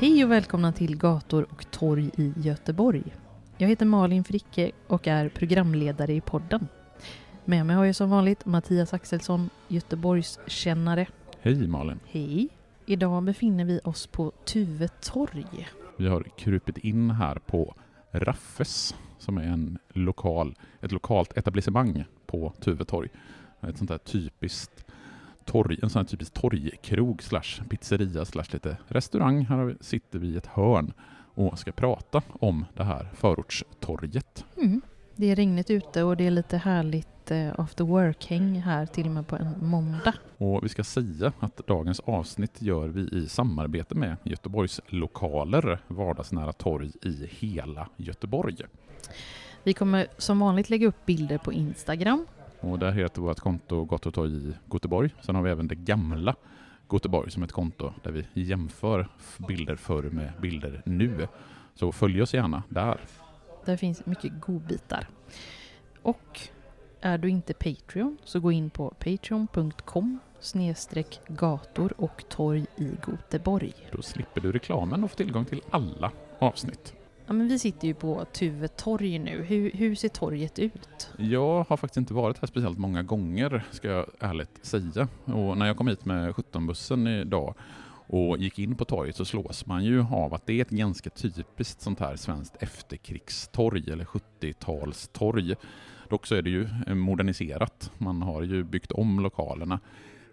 Hej och välkomna till Gator och torg i Göteborg. Jag heter Malin Fricke och är programledare i podden. Med mig har jag som vanligt Mattias Axelsson, Göteborgs kännare. Hej Malin! Hej! Idag befinner vi oss på Tuve torg. Vi har krupit in här på Raffes som är en lokal, ett lokalt etablissemang på Tuvetorg. Ett sånt där typiskt torg, en sån här typisk torgkrog slash pizzeria slash lite restaurang. Här sitter vi i ett hörn och ska prata om det här förortstorget. Mm. Det är regnigt ute och det är lite härligt eh, after work-häng här till och med på en måndag. Och vi ska säga att dagens avsnitt gör vi i samarbete med Göteborgs lokaler, vardagsnära torg i hela Göteborg. Vi kommer som vanligt lägga upp bilder på Instagram. Och där heter vårt konto Gottotorg i Göteborg. Sen har vi även det gamla Göteborg som ett konto där vi jämför bilder förr med bilder nu. Så följ oss gärna där. Där finns mycket godbitar. Och är du inte Patreon så gå in på patreon.com snedstreck gator och torg i Göteborg. Då slipper du reklamen och får tillgång till alla avsnitt. Ja, men vi sitter ju på Tuve torg nu. Hur, hur ser torget ut? Jag har faktiskt inte varit här speciellt många gånger, ska jag ärligt säga. Och när jag kom hit med 17-bussen idag och gick in på torget så slås man ju av att det är ett ganska typiskt sånt här svenskt efterkrigstorg eller 70-talstorg. Dock så är det ju eh, moderniserat. Man har ju byggt om lokalerna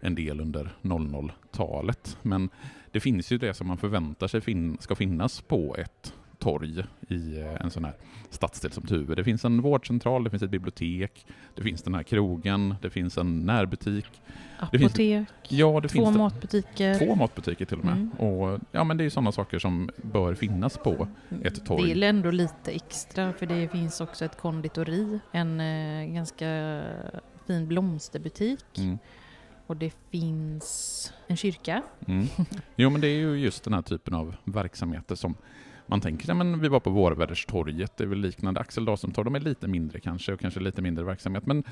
en del under 00-talet. Men det finns ju det som man förväntar sig fin- ska finnas på ett torg i eh, en sån här stadsdel som Tuve. Det finns en vårdcentral, det finns ett bibliotek, det finns den här krogen, det finns en närbutik. Det finns- Apotek, Ja, det två finns matbutiker. två matbutiker till och med. Mm. Och, ja, men det är sådana saker som bör finnas på ett torg. Det är ändå lite extra för det finns också ett konditori, en eh, ganska fin blomsterbutik Mm. och det finns en kyrka. Mm. Jo, men det är ju just den här typen av verksamheter som man tänker, ja, men vi var på Vårväderstorget, det är väl liknande. Axel Dahlström de är lite mindre kanske och kanske lite mindre verksamhet. Men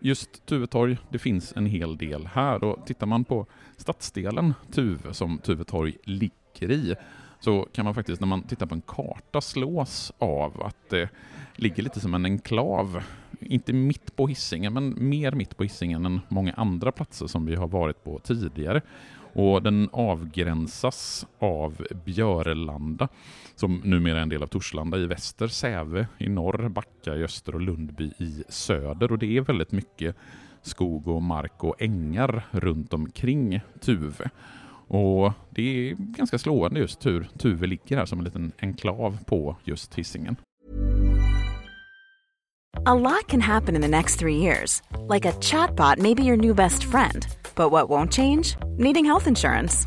just Tuvetorg, det finns en hel del här och tittar man på stadsdelen Tuve som Tuvetorg ligger i så kan man faktiskt när man tittar på en karta slås av att det ligger lite som en enklav. Inte mitt på Hisingen, men mer mitt på Hisingen än många andra platser som vi har varit på tidigare. Och den avgränsas av Björlanda, som numera är en del av Torslanda i väster, Säve i norr, Backa i öster och Lundby i söder. Och det är väldigt mycket skog och mark och ängar runt omkring Tuve. Och det är ganska slående just hur Tuve ligger här som en liten enklav på just Hisingen. A lot can happen in the next three years. Like a chatbot maybe your new best friend. But what won't change? Needing health insurance.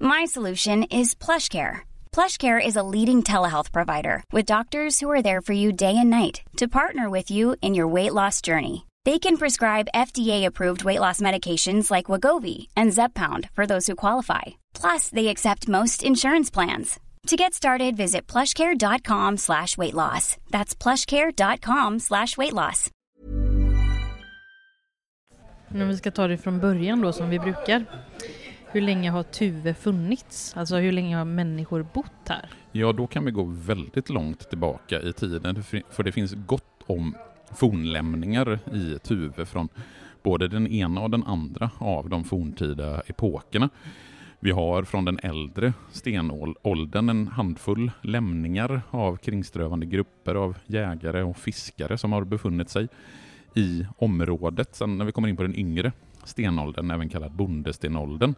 My solution is PlushCare. PlushCare is a leading telehealth provider with doctors who are there for you day and night to partner with you in your weight loss journey. They can prescribe FDA-approved weight loss medications like Wagovi and Zepbound for those who qualify. Plus, they accept most insurance plans. To get started, visit plushcare.com slash weight loss. That's plushcare.com slash weight loss. Men vi ska ta det från början då som vi brukar. Hur länge har Tuve funnits? Alltså hur länge har människor bott här? Ja, då kan vi gå väldigt långt tillbaka i tiden, för det finns gott om fornlämningar i Tuve från både den ena och den andra av de forntida epokerna. Vi har från den äldre stenåldern en handfull lämningar av kringströvande grupper av jägare och fiskare som har befunnit sig i området. Sen när vi kommer in på den yngre stenåldern, även kallad bondestenåldern,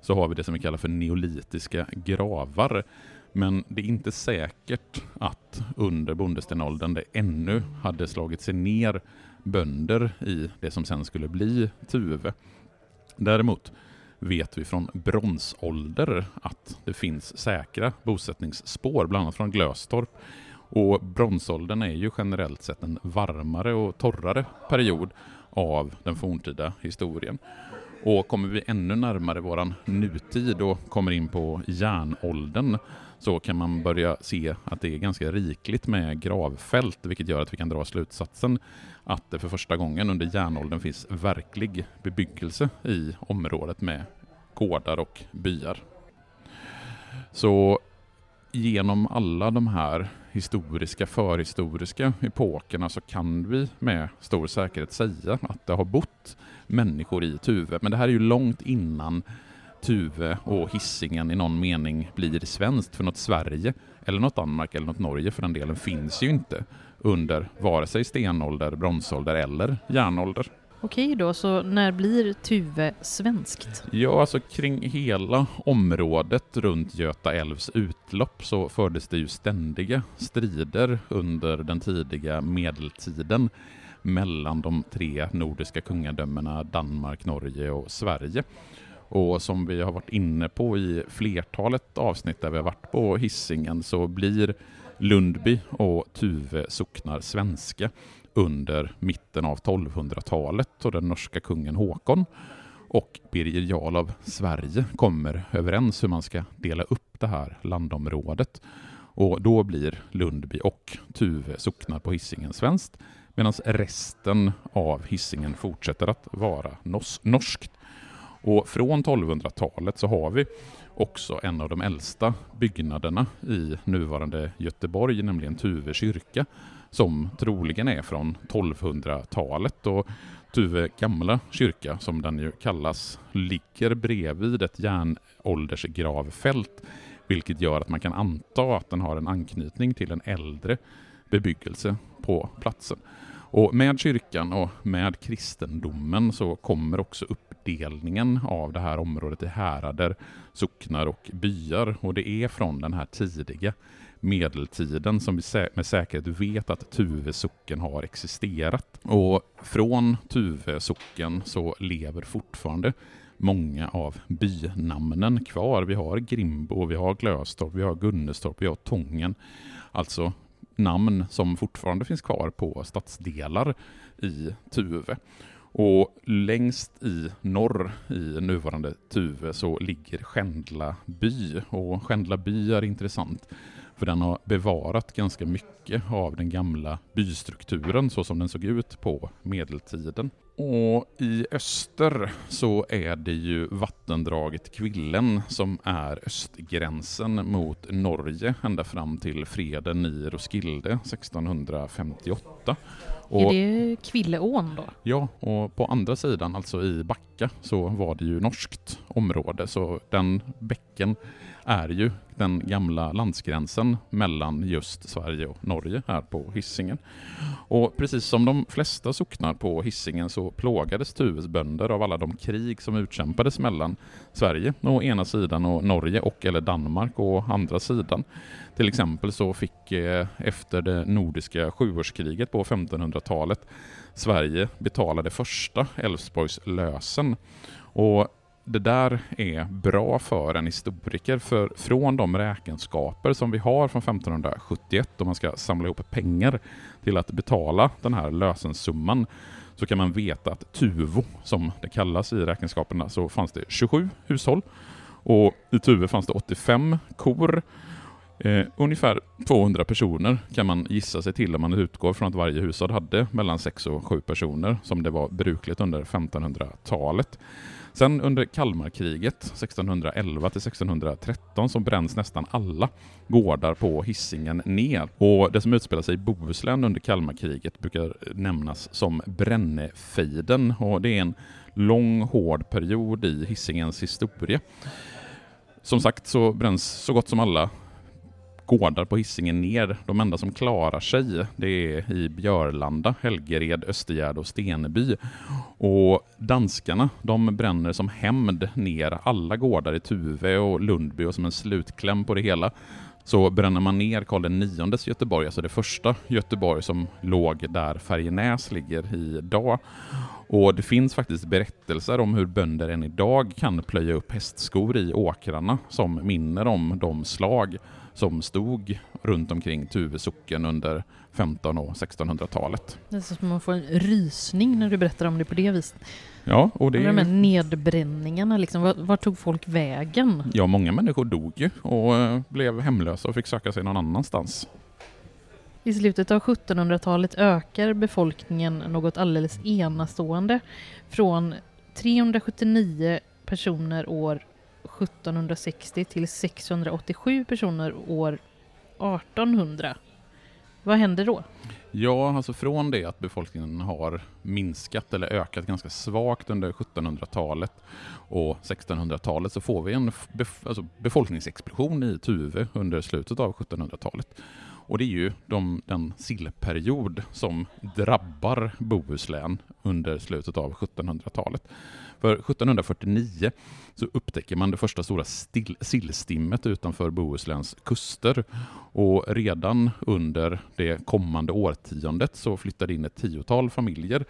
så har vi det som vi kallar för neolitiska gravar. Men det är inte säkert att under bondestenåldern det ännu hade slagit sig ner bönder i det som sen skulle bli Tuve. Däremot vet vi från bronsålder att det finns säkra bosättningsspår, bland annat från Glöstorp. Och bronsåldern är ju generellt sett en varmare och torrare period av den forntida historien. Och kommer vi ännu närmare våran nutid och kommer in på järnåldern så kan man börja se att det är ganska rikligt med gravfält, vilket gör att vi kan dra slutsatsen att det för första gången under järnåldern finns verklig bebyggelse i området med gårdar och byar. Så genom alla de här historiska, förhistoriska epokerna så kan vi med stor säkerhet säga att det har bott människor i Tuve. Men det här är ju långt innan Tuve och hissingen i någon mening blir svenskt, för något Sverige eller något Danmark eller något Norge för den delen finns ju inte under vare sig stenålder, bronsålder eller järnålder. Okej då, så när blir Tuve svenskt? Ja, alltså kring hela området runt Göta älvs utlopp så fördes det ju ständiga strider under den tidiga medeltiden mellan de tre nordiska kungadömena Danmark, Norge och Sverige. Och som vi har varit inne på i flertalet avsnitt där vi har varit på hissingen så blir Lundby och Tuve socknar svenska under mitten av 1200-talet och den norska kungen Håkon och Birger Jarl av Sverige kommer överens hur man ska dela upp det här landområdet. Och då blir Lundby och Tuve socknar på Hisingen svenskt medan resten av Hisingen fortsätter att vara norskt. Och från 1200-talet så har vi också en av de äldsta byggnaderna i nuvarande Göteborg, nämligen Tuve kyrka, som troligen är från 1200-talet. Och Tuve gamla kyrka, som den ju kallas, ligger bredvid ett järnåldersgravfält, vilket gör att man kan anta att den har en anknytning till en äldre bebyggelse på platsen. Och med kyrkan och med kristendomen så kommer också uppdelningen av det här området i härader, socknar och byar. Och det är från den här tidiga medeltiden som vi med säkerhet vet att Tuve socken har existerat. Och från Tuve socken så lever fortfarande många av bynamnen kvar. Vi har Grimbo, vi har Glöstorp, vi har Gunnestorp, vi har Tången. Alltså namn som fortfarande finns kvar på stadsdelar i Tuve. Och längst i norr i nuvarande Tuve så ligger Skändla by. Och Skändla by är intressant för den har bevarat ganska mycket av den gamla bystrukturen så som den såg ut på medeltiden. Och i öster så är det ju vattendraget Kvillen som är östgränsen mot Norge ända fram till freden i Roskilde 1658. Och, är det Kvilleån då? Ja, och på andra sidan, alltså i Backa, så var det ju norskt område, så den bäcken är ju den gamla landsgränsen mellan just Sverige och Norge här på Hisingen. Och precis som de flesta socknar på Hisingen så plågades Tuves bönder av alla de krig som utkämpades mellan Sverige å ena sidan och Norge och eller Danmark å andra sidan. Till exempel så fick eh, efter det nordiska sjuårskriget på 1500-talet Sverige betala det första Älvsborgs lösen. Och det där är bra för en historiker, för från de räkenskaper som vi har från 1571, då man ska samla ihop pengar till att betala den här lösensumman, så kan man veta att Tuvo, som det kallas i räkenskaperna, så fanns det 27 hushåll och i Tuve fanns det 85 kor Eh, ungefär 200 personer kan man gissa sig till om man utgår från att varje hushåll hade mellan 6 och 7 personer som det var brukligt under 1500-talet. Sen under Kalmarkriget 1611 till 1613 så bränns nästan alla gårdar på hissingen ner. Och det som utspelar sig i Bohuslän under Kalmarkriget brukar nämnas som Brännefejden och det är en lång hård period i hissingens historia. Som sagt så bränns så gott som alla gårdar på hissingen ner. De enda som klarar sig det är i Björlanda, Helgered, Östergärd och Steneby. Och danskarna de bränner som hämnd ner alla gårdar i Tuve och Lundby och som en slutkläm på det hela så bränner man ner Karl IX Göteborg, alltså det första Göteborg som låg där Färjenäs ligger idag. Och det finns faktiskt berättelser om hur bönder än idag kan plöja upp hästskor i åkrarna som minner om de slag som stod runt omkring Tuve socken under 1500 och 1600-talet. Det är som att man får en rysning när du berättar om det på det viset. Ja, och det... De här nedbränningarna, liksom, var, var, tog folk vägen? Ja, många människor dog ju och eh, blev hemlösa och fick söka sig någon annanstans. I slutet av 1700-talet ökar befolkningen något alldeles enastående. Från 379 personer år 1760 till 687 personer år 1800. Vad händer då? Ja, alltså från det att befolkningen har minskat eller ökat ganska svagt under 1700-talet och 1600-talet så får vi en bef alltså befolkningsexplosion i Tuve under slutet av 1700-talet. Och det är ju de, den sillperiod som drabbar Bohuslän under slutet av 1700-talet. För 1749 så upptäcker man det första stora still, sillstimmet utanför Bohusläns kuster. Och redan under det kommande årtiondet så flyttade in ett tiotal familjer,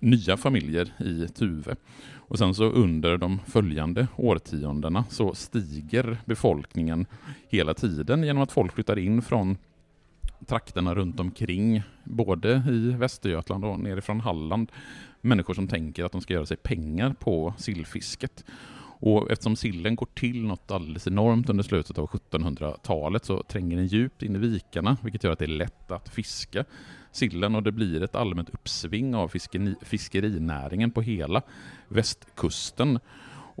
nya familjer i Tuve. Och sen så under de följande årtiondena så stiger befolkningen hela tiden genom att folk flyttar in från trakterna runt omkring, både i Västergötland och nerifrån Halland. Människor som tänker att de ska göra sig pengar på sillfisket. Och eftersom sillen går till något alldeles enormt under slutet av 1700-talet så tränger den djupt in i vikarna, vilket gör att det är lätt att fiska sillen och det blir ett allmänt uppsving av fiskerinäringen på hela västkusten.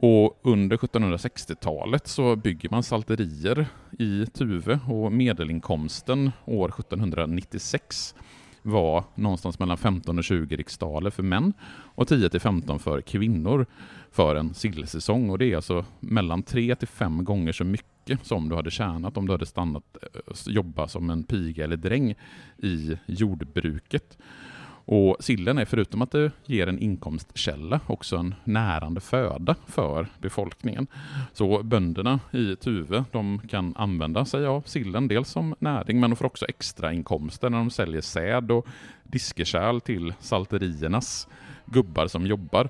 Och under 1760-talet så bygger man salterier i Tuve och medelinkomsten år 1796 var någonstans mellan 15 och 20 riksdaler för män och 10 till 15 för kvinnor för en sillsäsong. Och det är alltså mellan 3 till 5 gånger så mycket som du hade tjänat om du hade stannat eh, jobba som en piga eller dräng i jordbruket. Och sillen är förutom att det ger en inkomstkälla också en närande föda för befolkningen. Så bönderna i Tuve de kan använda sig av sillen dels som näring men de får också extra inkomster när de säljer säd och diskekärl till salteriernas gubbar som jobbar.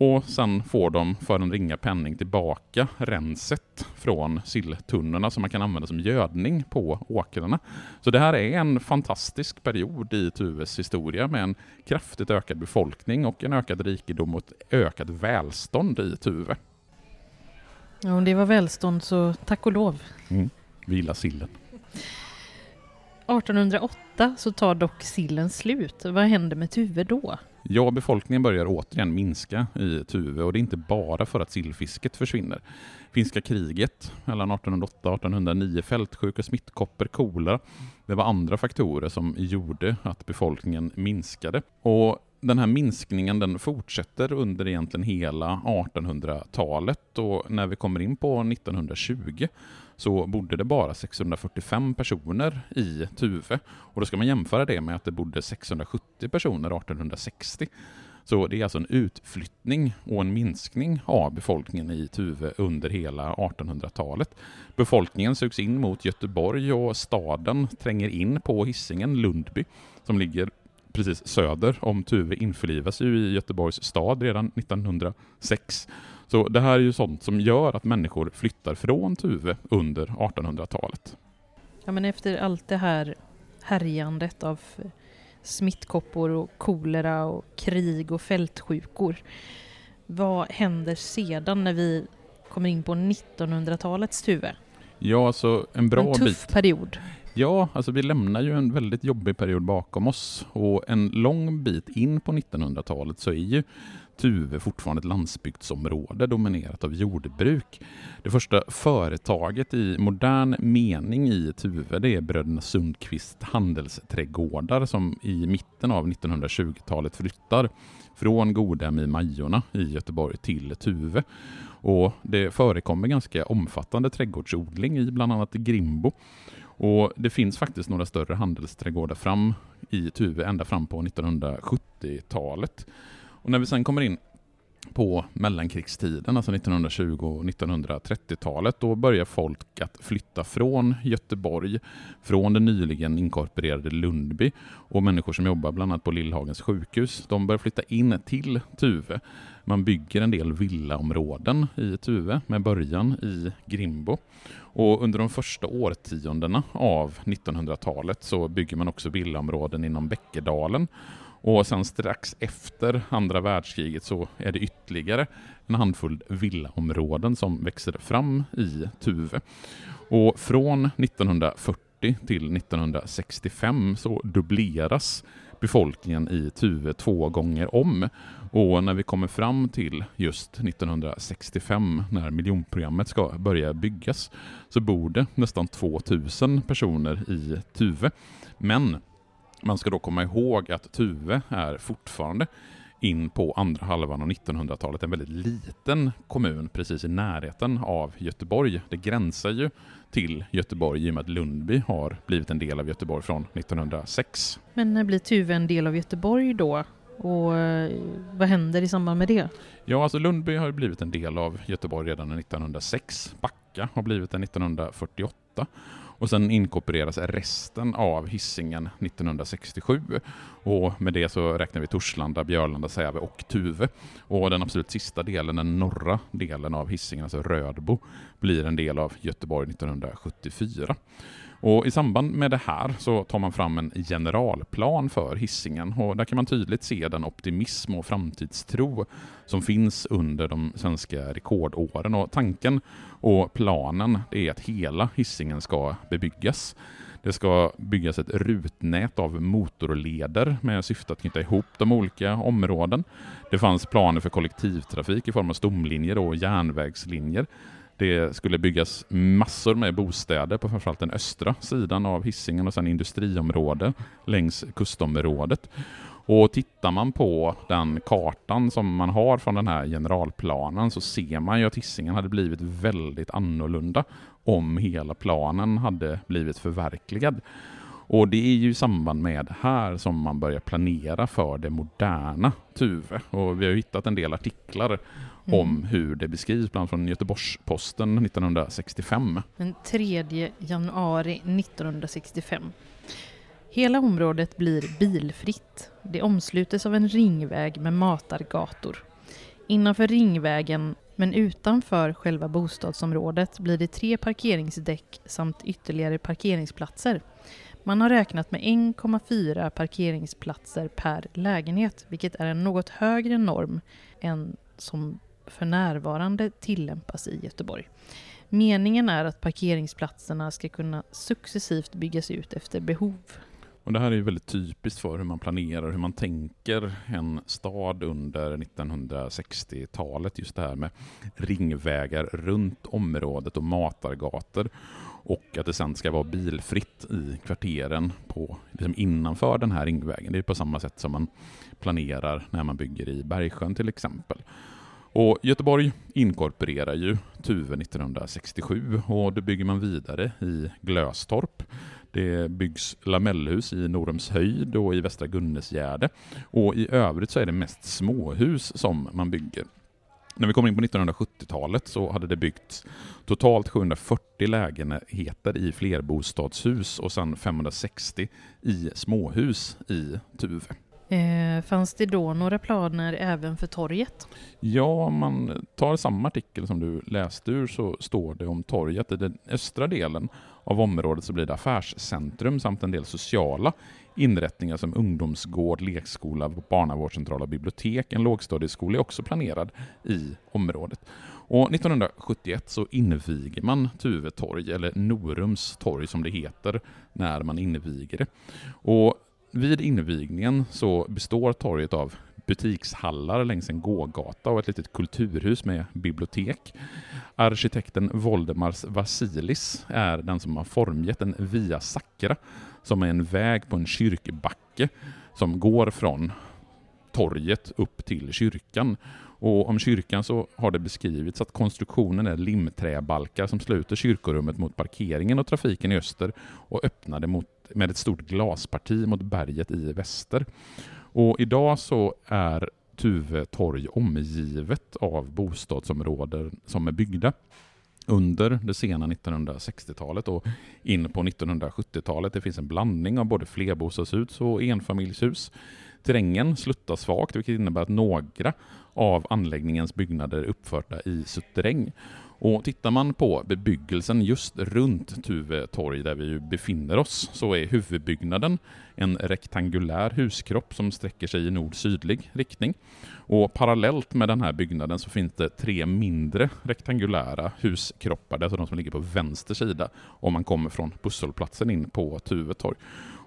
Och sen får de för en ringa penning tillbaka renset från silltunnorna som man kan använda som gödning på åkrarna. Så det här är en fantastisk period i Tuves historia med en kraftigt ökad befolkning och en ökad rikedom och ett ökat välstånd i Tuve. Ja, om det var välstånd så tack och lov. Mm. Vila sillen. 1808 så tar dock sillen slut. Vad händer med Tuve då? Ja, befolkningen börjar återigen minska i Tuve och det är inte bara för att sillfisket försvinner. Finska kriget mellan 1808 och 1809, fältsjuka, smittkoppor, kolera. Det var andra faktorer som gjorde att befolkningen minskade. Och den här minskningen den fortsätter under egentligen hela 1800-talet och när vi kommer in på 1920 så bodde det bara 645 personer i Tuve. Och då ska man jämföra det med att det bodde 670 personer 1860. Så det är alltså en utflyttning och en minskning av befolkningen i Tuve under hela 1800-talet. Befolkningen sugs in mot Göteborg och staden tränger in på hissingen Lundby som ligger precis söder om Tuve införlivas ju i Göteborgs stad redan 1906. Så det här är ju sånt som gör att människor flyttar från Tuve under 1800-talet. Ja, men efter allt det här härjandet av smittkoppor och kolera och krig och fältsjukor. Vad händer sedan när vi kommer in på 1900-talets Tuve? Ja, alltså en bra en tuff bit. period. Ja, alltså vi lämnar ju en väldigt jobbig period bakom oss och en lång bit in på 1900-talet så är ju Tuve fortfarande ett landsbygdsområde dominerat av jordbruk. Det första företaget i modern mening i Tuve det är bröderna Sundqvist handelsträdgårdar som i mitten av 1920-talet flyttar från Godhem i Majorna i Göteborg till Tuve. Och det förekommer ganska omfattande trädgårdsodling i bland annat Grimbo. Och det finns faktiskt några större handelsträdgårdar fram i Tuve ända fram på 1970-talet. Och när vi sen kommer in på mellankrigstiden, alltså 1920 och 1930-talet, då börjar folk att flytta från Göteborg, från det nyligen inkorporerade Lundby och människor som jobbar bland annat på Lillhagens sjukhus, de börjar flytta in till Tuve. Man bygger en del villaområden i Tuve med början i Grimbo. Och under de första årtiondena av 1900-talet så bygger man också villaområden inom Bäckedalen och sen strax efter andra världskriget så är det ytterligare en handfull villaområden som växer fram i Tuve. Och från 1940 till 1965 så dubbleras befolkningen i Tuve två gånger om. Och när vi kommer fram till just 1965 när miljonprogrammet ska börja byggas så bor det nästan 2000 personer i Tuve. Men man ska då komma ihåg att Tuve är fortfarande in på andra halvan av 1900-talet en väldigt liten kommun precis i närheten av Göteborg. Det gränsar ju till Göteborg i och med att Lundby har blivit en del av Göteborg från 1906. Men när blir Tuve en del av Göteborg då? Och eh, vad händer i samband med det? Ja, alltså Lundby har blivit en del av Göteborg redan 1906. Backa har blivit det 1948 och sen inkorporeras resten av hissingen 1967. Och med det så räknar vi Torslanda, Björlanda, Säve och Tuve. Och den absolut sista delen, den norra delen av hissingen, alltså Rödbo, blir en del av Göteborg 1974. Och I samband med det här så tar man fram en generalplan för hissingen och där kan man tydligt se den optimism och framtidstro som finns under de svenska rekordåren. Och tanken och planen är att hela hissingen ska bebyggas. Det ska byggas ett rutnät av motorleder med syfte att knyta ihop de olika områden. Det fanns planer för kollektivtrafik i form av stomlinjer och järnvägslinjer det skulle byggas massor med bostäder på framförallt den östra sidan av hissingen och sen industriområde längs kustområdet. Och tittar man på den kartan som man har från den här generalplanen så ser man ju att hissingen hade blivit väldigt annorlunda om hela planen hade blivit förverkligad. Och det är ju i samband med det här som man börjar planera för det moderna Tuve. Och vi har hittat en del artiklar mm. om hur det beskrivs, bland annat från Göteborgs-Posten 1965. Den 3 januari 1965. Hela området blir bilfritt. Det omslutes av en ringväg med matargator. Innanför ringvägen, men utanför själva bostadsområdet, blir det tre parkeringsdäck samt ytterligare parkeringsplatser. Man har räknat med 1,4 parkeringsplatser per lägenhet, vilket är en något högre norm än som för närvarande tillämpas i Göteborg. Meningen är att parkeringsplatserna ska kunna successivt byggas ut efter behov. Och det här är ju väldigt typiskt för hur man planerar, hur man tänker en stad under 1960-talet. Just det här med ringvägar runt området och matargator. Och att det sen ska vara bilfritt i kvarteren på, liksom innanför den här ringvägen. Det är på samma sätt som man planerar när man bygger i Bergsjön till exempel. Och Göteborg inkorporerar ju Tuve 1967 och då bygger man vidare i Glöstorp. Det byggs lamellhus i Norums höjd och i Västra Gunnesgärde. Och i övrigt så är det mest småhus som man bygger. När vi kommer in på 1970-talet så hade det byggts totalt 740 lägenheter i flerbostadshus och sen 560 i småhus i Tuve. Eh, fanns det då några planer även för torget? Ja, om man tar samma artikel som du läste ur så står det om torget. I den östra delen av området så blir det affärscentrum samt en del sociala inrättningar som ungdomsgård, lekskola, barnavårdscentral och bibliotek. En lågstadieskola är också planerad i området. Och 1971 så inviger man Tuve torg, eller Norums torg som det heter, när man inviger det. Och vid invigningen så består torget av butikshallar längs en gågata och ett litet kulturhus med bibliotek. Arkitekten Voldemars Vasilis är den som har formgett en Via Sacra, som är en väg på en kyrkbacke som går från torget upp till kyrkan. Och om kyrkan så har det beskrivits att konstruktionen är limträbalkar som sluter kyrkorummet mot parkeringen och trafiken i öster och öppnade mot, med ett stort glasparti mot berget i väster. Och idag så är Tuve torg omgivet av bostadsområden som är byggda under det sena 1960-talet och in på 1970-talet. Det finns en blandning av både flerbostadshus och enfamiljshus. Terrängen sluttar svagt, vilket innebär att några av anläggningens byggnader är uppförda i suterräng. Och tittar man på bebyggelsen just runt Tuve torg där vi befinner oss så är huvudbyggnaden en rektangulär huskropp som sträcker sig i nord-sydlig riktning. Och parallellt med den här byggnaden så finns det tre mindre rektangulära huskroppar, alltså de som ligger på vänster sida om man kommer från busshållplatsen in på Tuve torg.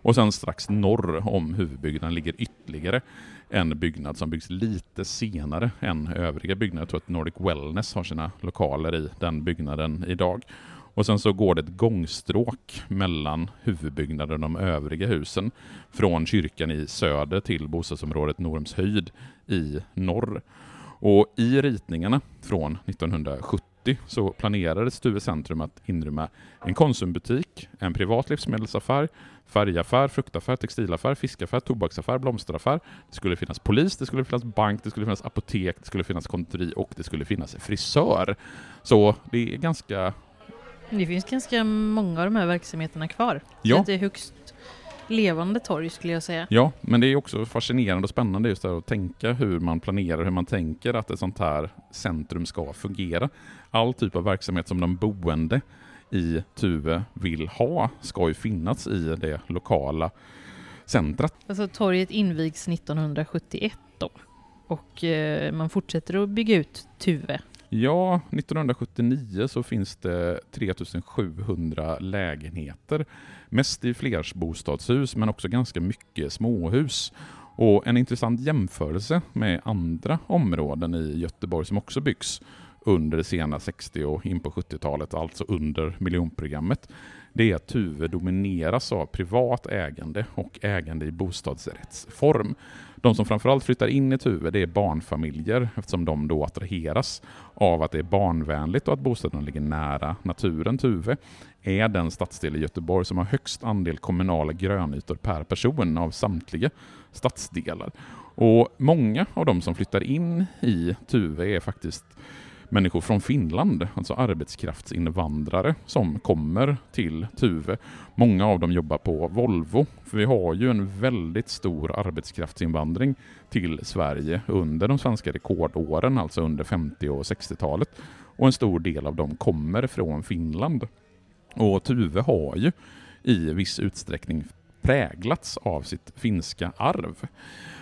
Och sen strax norr om huvudbyggnaden ligger ytterligare en byggnad som byggs lite senare än övriga byggnader. Jag tror att Nordic Wellness har sina lokaler i den byggnaden idag. Och sen så går det ett gångstråk mellan huvudbyggnaden och de övriga husen från kyrkan i söder till bostadsområdet Norumshöjd i norr. Och i ritningarna från 1970 så planerades Stuve centrum att inrymma en Konsumbutik, en privat livsmedelsaffär, färgaffär, fruktaffär, textilaffär, fiskaffär, tobaksaffär, blomsteraffär. Det skulle finnas polis, det skulle finnas bank, det skulle finnas apotek, det skulle finnas konditori och det skulle finnas frisör. Så det är ganska... Det finns ganska många av de här verksamheterna kvar. Ja. Det är högst levande torg skulle jag säga. Ja, men det är också fascinerande och spännande just att tänka hur man planerar, hur man tänker att ett sånt här centrum ska fungera. All typ av verksamhet som de boende i Tuve vill ha ska ju finnas i det lokala centret. Alltså torget invigs 1971 då. Och eh, man fortsätter att bygga ut Tuve. Ja, 1979 så finns det 3700 lägenheter. Mest i flerbostadshus men också ganska mycket småhus. Och en intressant jämförelse med andra områden i Göteborg som också byggs under det sena 60 och in på 70-talet, alltså under miljonprogrammet, det är att Tuve domineras av privat ägande och ägande i bostadsrättsform. De som framförallt flyttar in i Tuve det är barnfamiljer eftersom de då attraheras av att det är barnvänligt och att bostäderna ligger nära naturen. Tuve är den stadsdel i Göteborg som har högst andel kommunala grönytor per person av samtliga stadsdelar. Och Många av de som flyttar in i Tuve är faktiskt människor från Finland, alltså arbetskraftsinvandrare som kommer till Tuve. Många av dem jobbar på Volvo, för vi har ju en väldigt stor arbetskraftsinvandring till Sverige under de svenska rekordåren, alltså under 50 och 60-talet. Och en stor del av dem kommer från Finland. Och Tuve har ju i viss utsträckning präglats av sitt finska arv.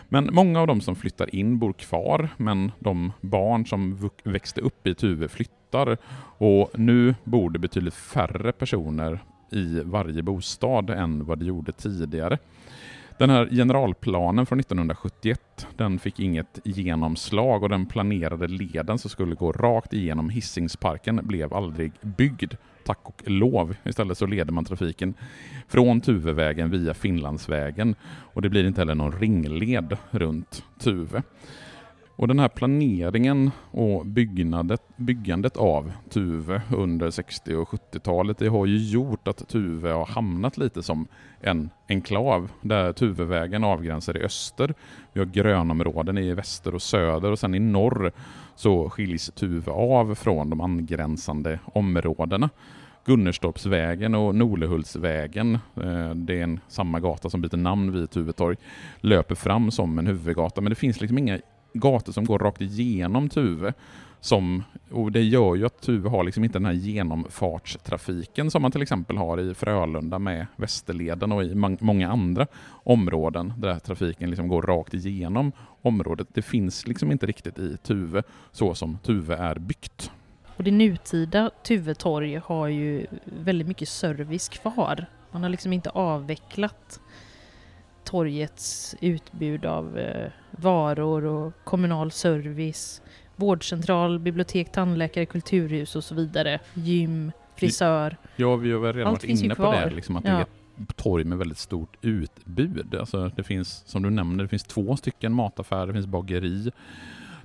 Men många av de som flyttar in bor kvar, men de barn som växte upp i Tuve flyttar och nu bor det betydligt färre personer i varje bostad än vad det gjorde tidigare. Den här generalplanen från 1971 den fick inget genomslag och den planerade leden som skulle gå rakt igenom Hisingsparken blev aldrig byggd tack och lov. Istället så leder man trafiken från Tuvevägen via Finlandsvägen och det blir inte heller någon ringled runt Tuve. Och den här planeringen och byggandet, byggandet av Tuve under 60 och 70-talet det har ju gjort att Tuve har hamnat lite som en enklav där Tuvevägen avgränsar i öster. Vi har grönområden i väster och söder och sen i norr så skiljs Tuve av från de angränsande områdena. Gunnerstorpsvägen och Nolehultsvägen, eh, det är en, samma gata som byter namn vid Tuvetorg, löper fram som en huvudgata men det finns liksom inga gator som går rakt igenom Tuve. Som, och det gör ju att Tuve har liksom inte den här genomfartstrafiken som man till exempel har i Frölunda med Västerleden och i många andra områden där trafiken liksom går rakt igenom området. Det finns liksom inte riktigt i Tuve så som Tuve är byggt. Och det nutida Tuve torg har ju väldigt mycket service kvar. Man har liksom inte avvecklat torgets utbud av eh, varor och kommunal service, vårdcentral, bibliotek, tandläkare, kulturhus och så vidare, gym, frisör. Ja, vi har redan Allt varit inne på det, liksom att ja. det är ett torg med väldigt stort utbud. Alltså det finns, som du nämnde, det finns två stycken mataffärer, det finns bageri.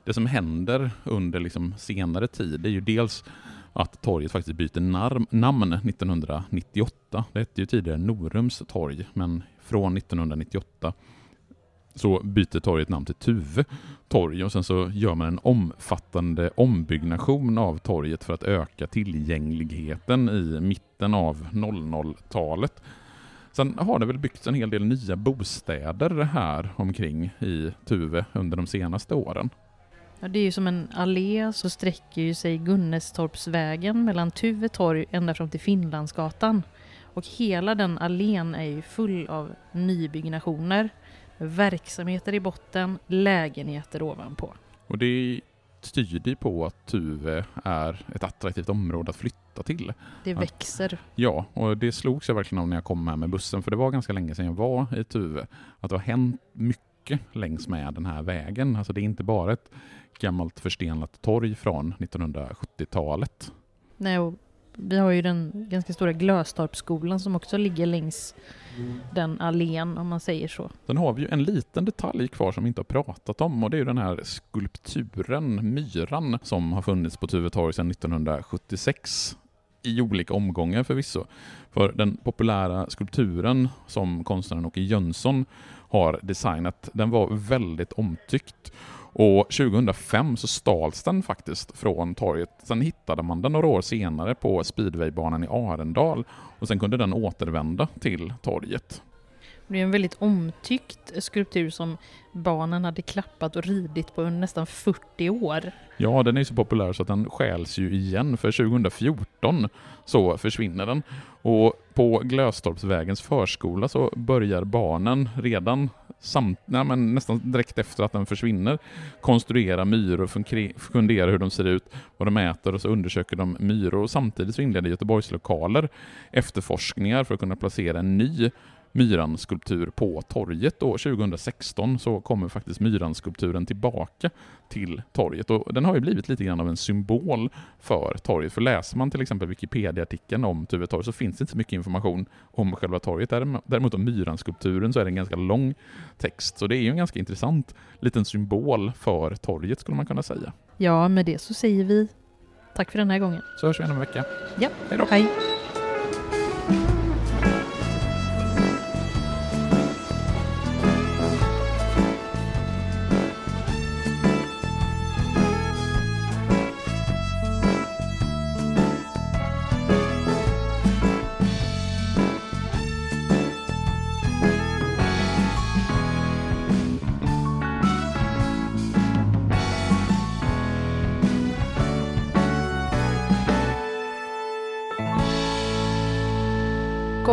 Det som händer under liksom senare tid är ju dels att torget faktiskt byter namn 1998. Det hette ju tidigare Norums torg, men från 1998 så byter torget namn till Tuve torg och sen så gör man en omfattande ombyggnation av torget för att öka tillgängligheten i mitten av 00-talet. Sen har det väl byggts en hel del nya bostäder här omkring i Tuve under de senaste åren. Ja, det är ju som en allé så sträcker ju sig Gunnestorpsvägen mellan Tuve torg ända fram till Finlandsgatan. Och hela den allén är ju full av nybyggnationer, verksamheter i botten, lägenheter ovanpå. Och det tyder på att Tuve är ett attraktivt område att flytta till. Det växer. ja, och det slogs jag verkligen av när jag kom här med bussen, för det var ganska länge sedan jag var i Tuve. Att det har hänt mycket längs med den här vägen. Alltså det är inte bara ett gammalt förstenat torg från 1970-talet. Nej, och vi har ju den ganska stora Glöstorpsskolan som också ligger längs den allén om man säger så. Sen har vi ju en liten detalj kvar som vi inte har pratat om och det är ju den här skulpturen, myran, som har funnits på Tuvetorg sedan 1976 i olika omgångar förvisso. För den populära skulpturen som konstnären Åke Jönsson har designat, den var väldigt omtyckt och 2005 så stals den faktiskt från torget. Sen hittade man den några år senare på speedwaybanan i Arendal och sen kunde den återvända till torget. Det är en väldigt omtyckt skulptur som barnen hade klappat och ridit på nästan 40 år. Ja, den är så populär så att den stjäls ju igen, för 2014 så försvinner den. Och på Glöstorpsvägens förskola så börjar barnen redan samt, nej, men nästan direkt efter att den försvinner konstruera myror, fundera hur de ser ut, vad de äter och så undersöker de myror. Och samtidigt så inleder Göteborgs lokaler efterforskningar för att kunna placera en ny Myranskulptur på torget. Och 2016 så kommer faktiskt Myranskulpturen tillbaka till torget och den har ju blivit lite grann av en symbol för torget. För läser man till exempel Wikipedia-artikeln om Tuve torg så finns det inte så mycket information om själva torget. Däremot om Myranskulpturen så är det en ganska lång text. Så det är ju en ganska intressant liten symbol för torget skulle man kunna säga. Ja, med det så säger vi tack för den här gången. Så hörs vi om en vecka. Ja, hej då. Hej.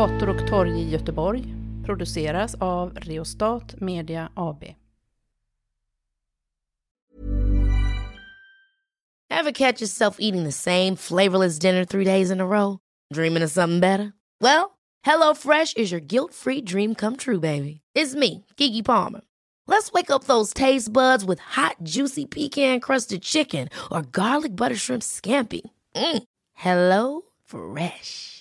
Gator och torg i Göteborg produceras av Reostat Media AB. Have catch yourself eating the same flavorless dinner three days in a row? Dreaming of something better? Well, hello fresh is your guilt free dream come true baby. It's me, Gigi Palmer. Let's wake up those taste buds with hot juicy pecan crusted chicken or garlic butter shrimp scampi. Mm. Hello Fresh.